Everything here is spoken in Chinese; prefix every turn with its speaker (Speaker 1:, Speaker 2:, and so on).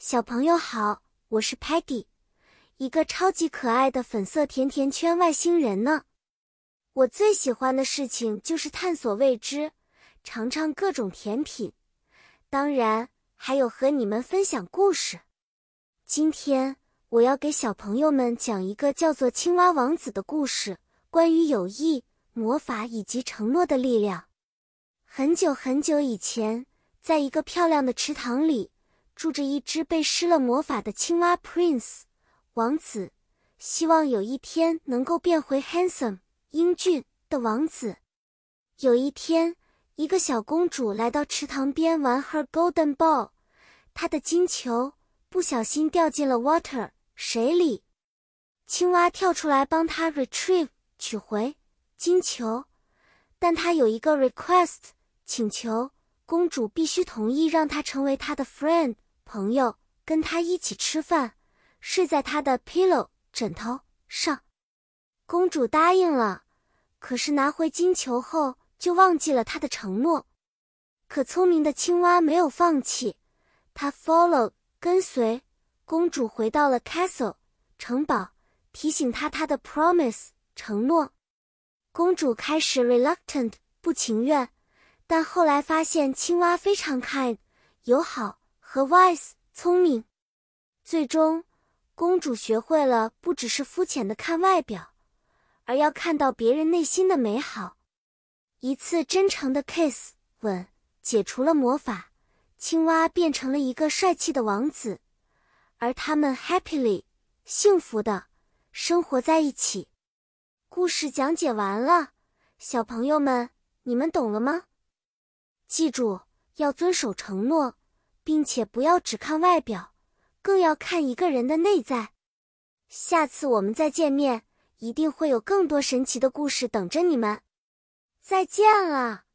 Speaker 1: 小朋友好，我是 Patty，一个超级可爱的粉色甜甜圈外星人呢。我最喜欢的事情就是探索未知，尝尝各种甜品，当然还有和你们分享故事。今天我要给小朋友们讲一个叫做《青蛙王子》的故事，关于友谊、魔法以及承诺的力量。很久很久以前，在一个漂亮的池塘里。住着一只被施了魔法的青蛙，Prince 王子，希望有一天能够变回 handsome 英俊的王子。有一天，一个小公主来到池塘边玩 her golden ball，她的金球不小心掉进了 water 水里。青蛙跳出来帮她 retrieve 取回金球，但她有一个 request 请求，公主必须同意让他成为她的 friend。朋友跟他一起吃饭，睡在他的 pillow 枕头上。公主答应了，可是拿回金球后就忘记了他的承诺。可聪明的青蛙没有放弃，它 follow 跟随公主回到了 castle 城堡，提醒她她的 promise 承诺。公主开始 reluctant 不情愿，但后来发现青蛙非常 kind 友好。和 wise 聪明，最终公主学会了不只是肤浅的看外表，而要看到别人内心的美好。一次真诚的 kiss 吻解除了魔法，青蛙变成了一个帅气的王子，而他们 happily 幸福的生活在一起。故事讲解完了，小朋友们，你们懂了吗？记住要遵守承诺。并且不要只看外表，更要看一个人的内在。下次我们再见面，一定会有更多神奇的故事等着你们。再见了。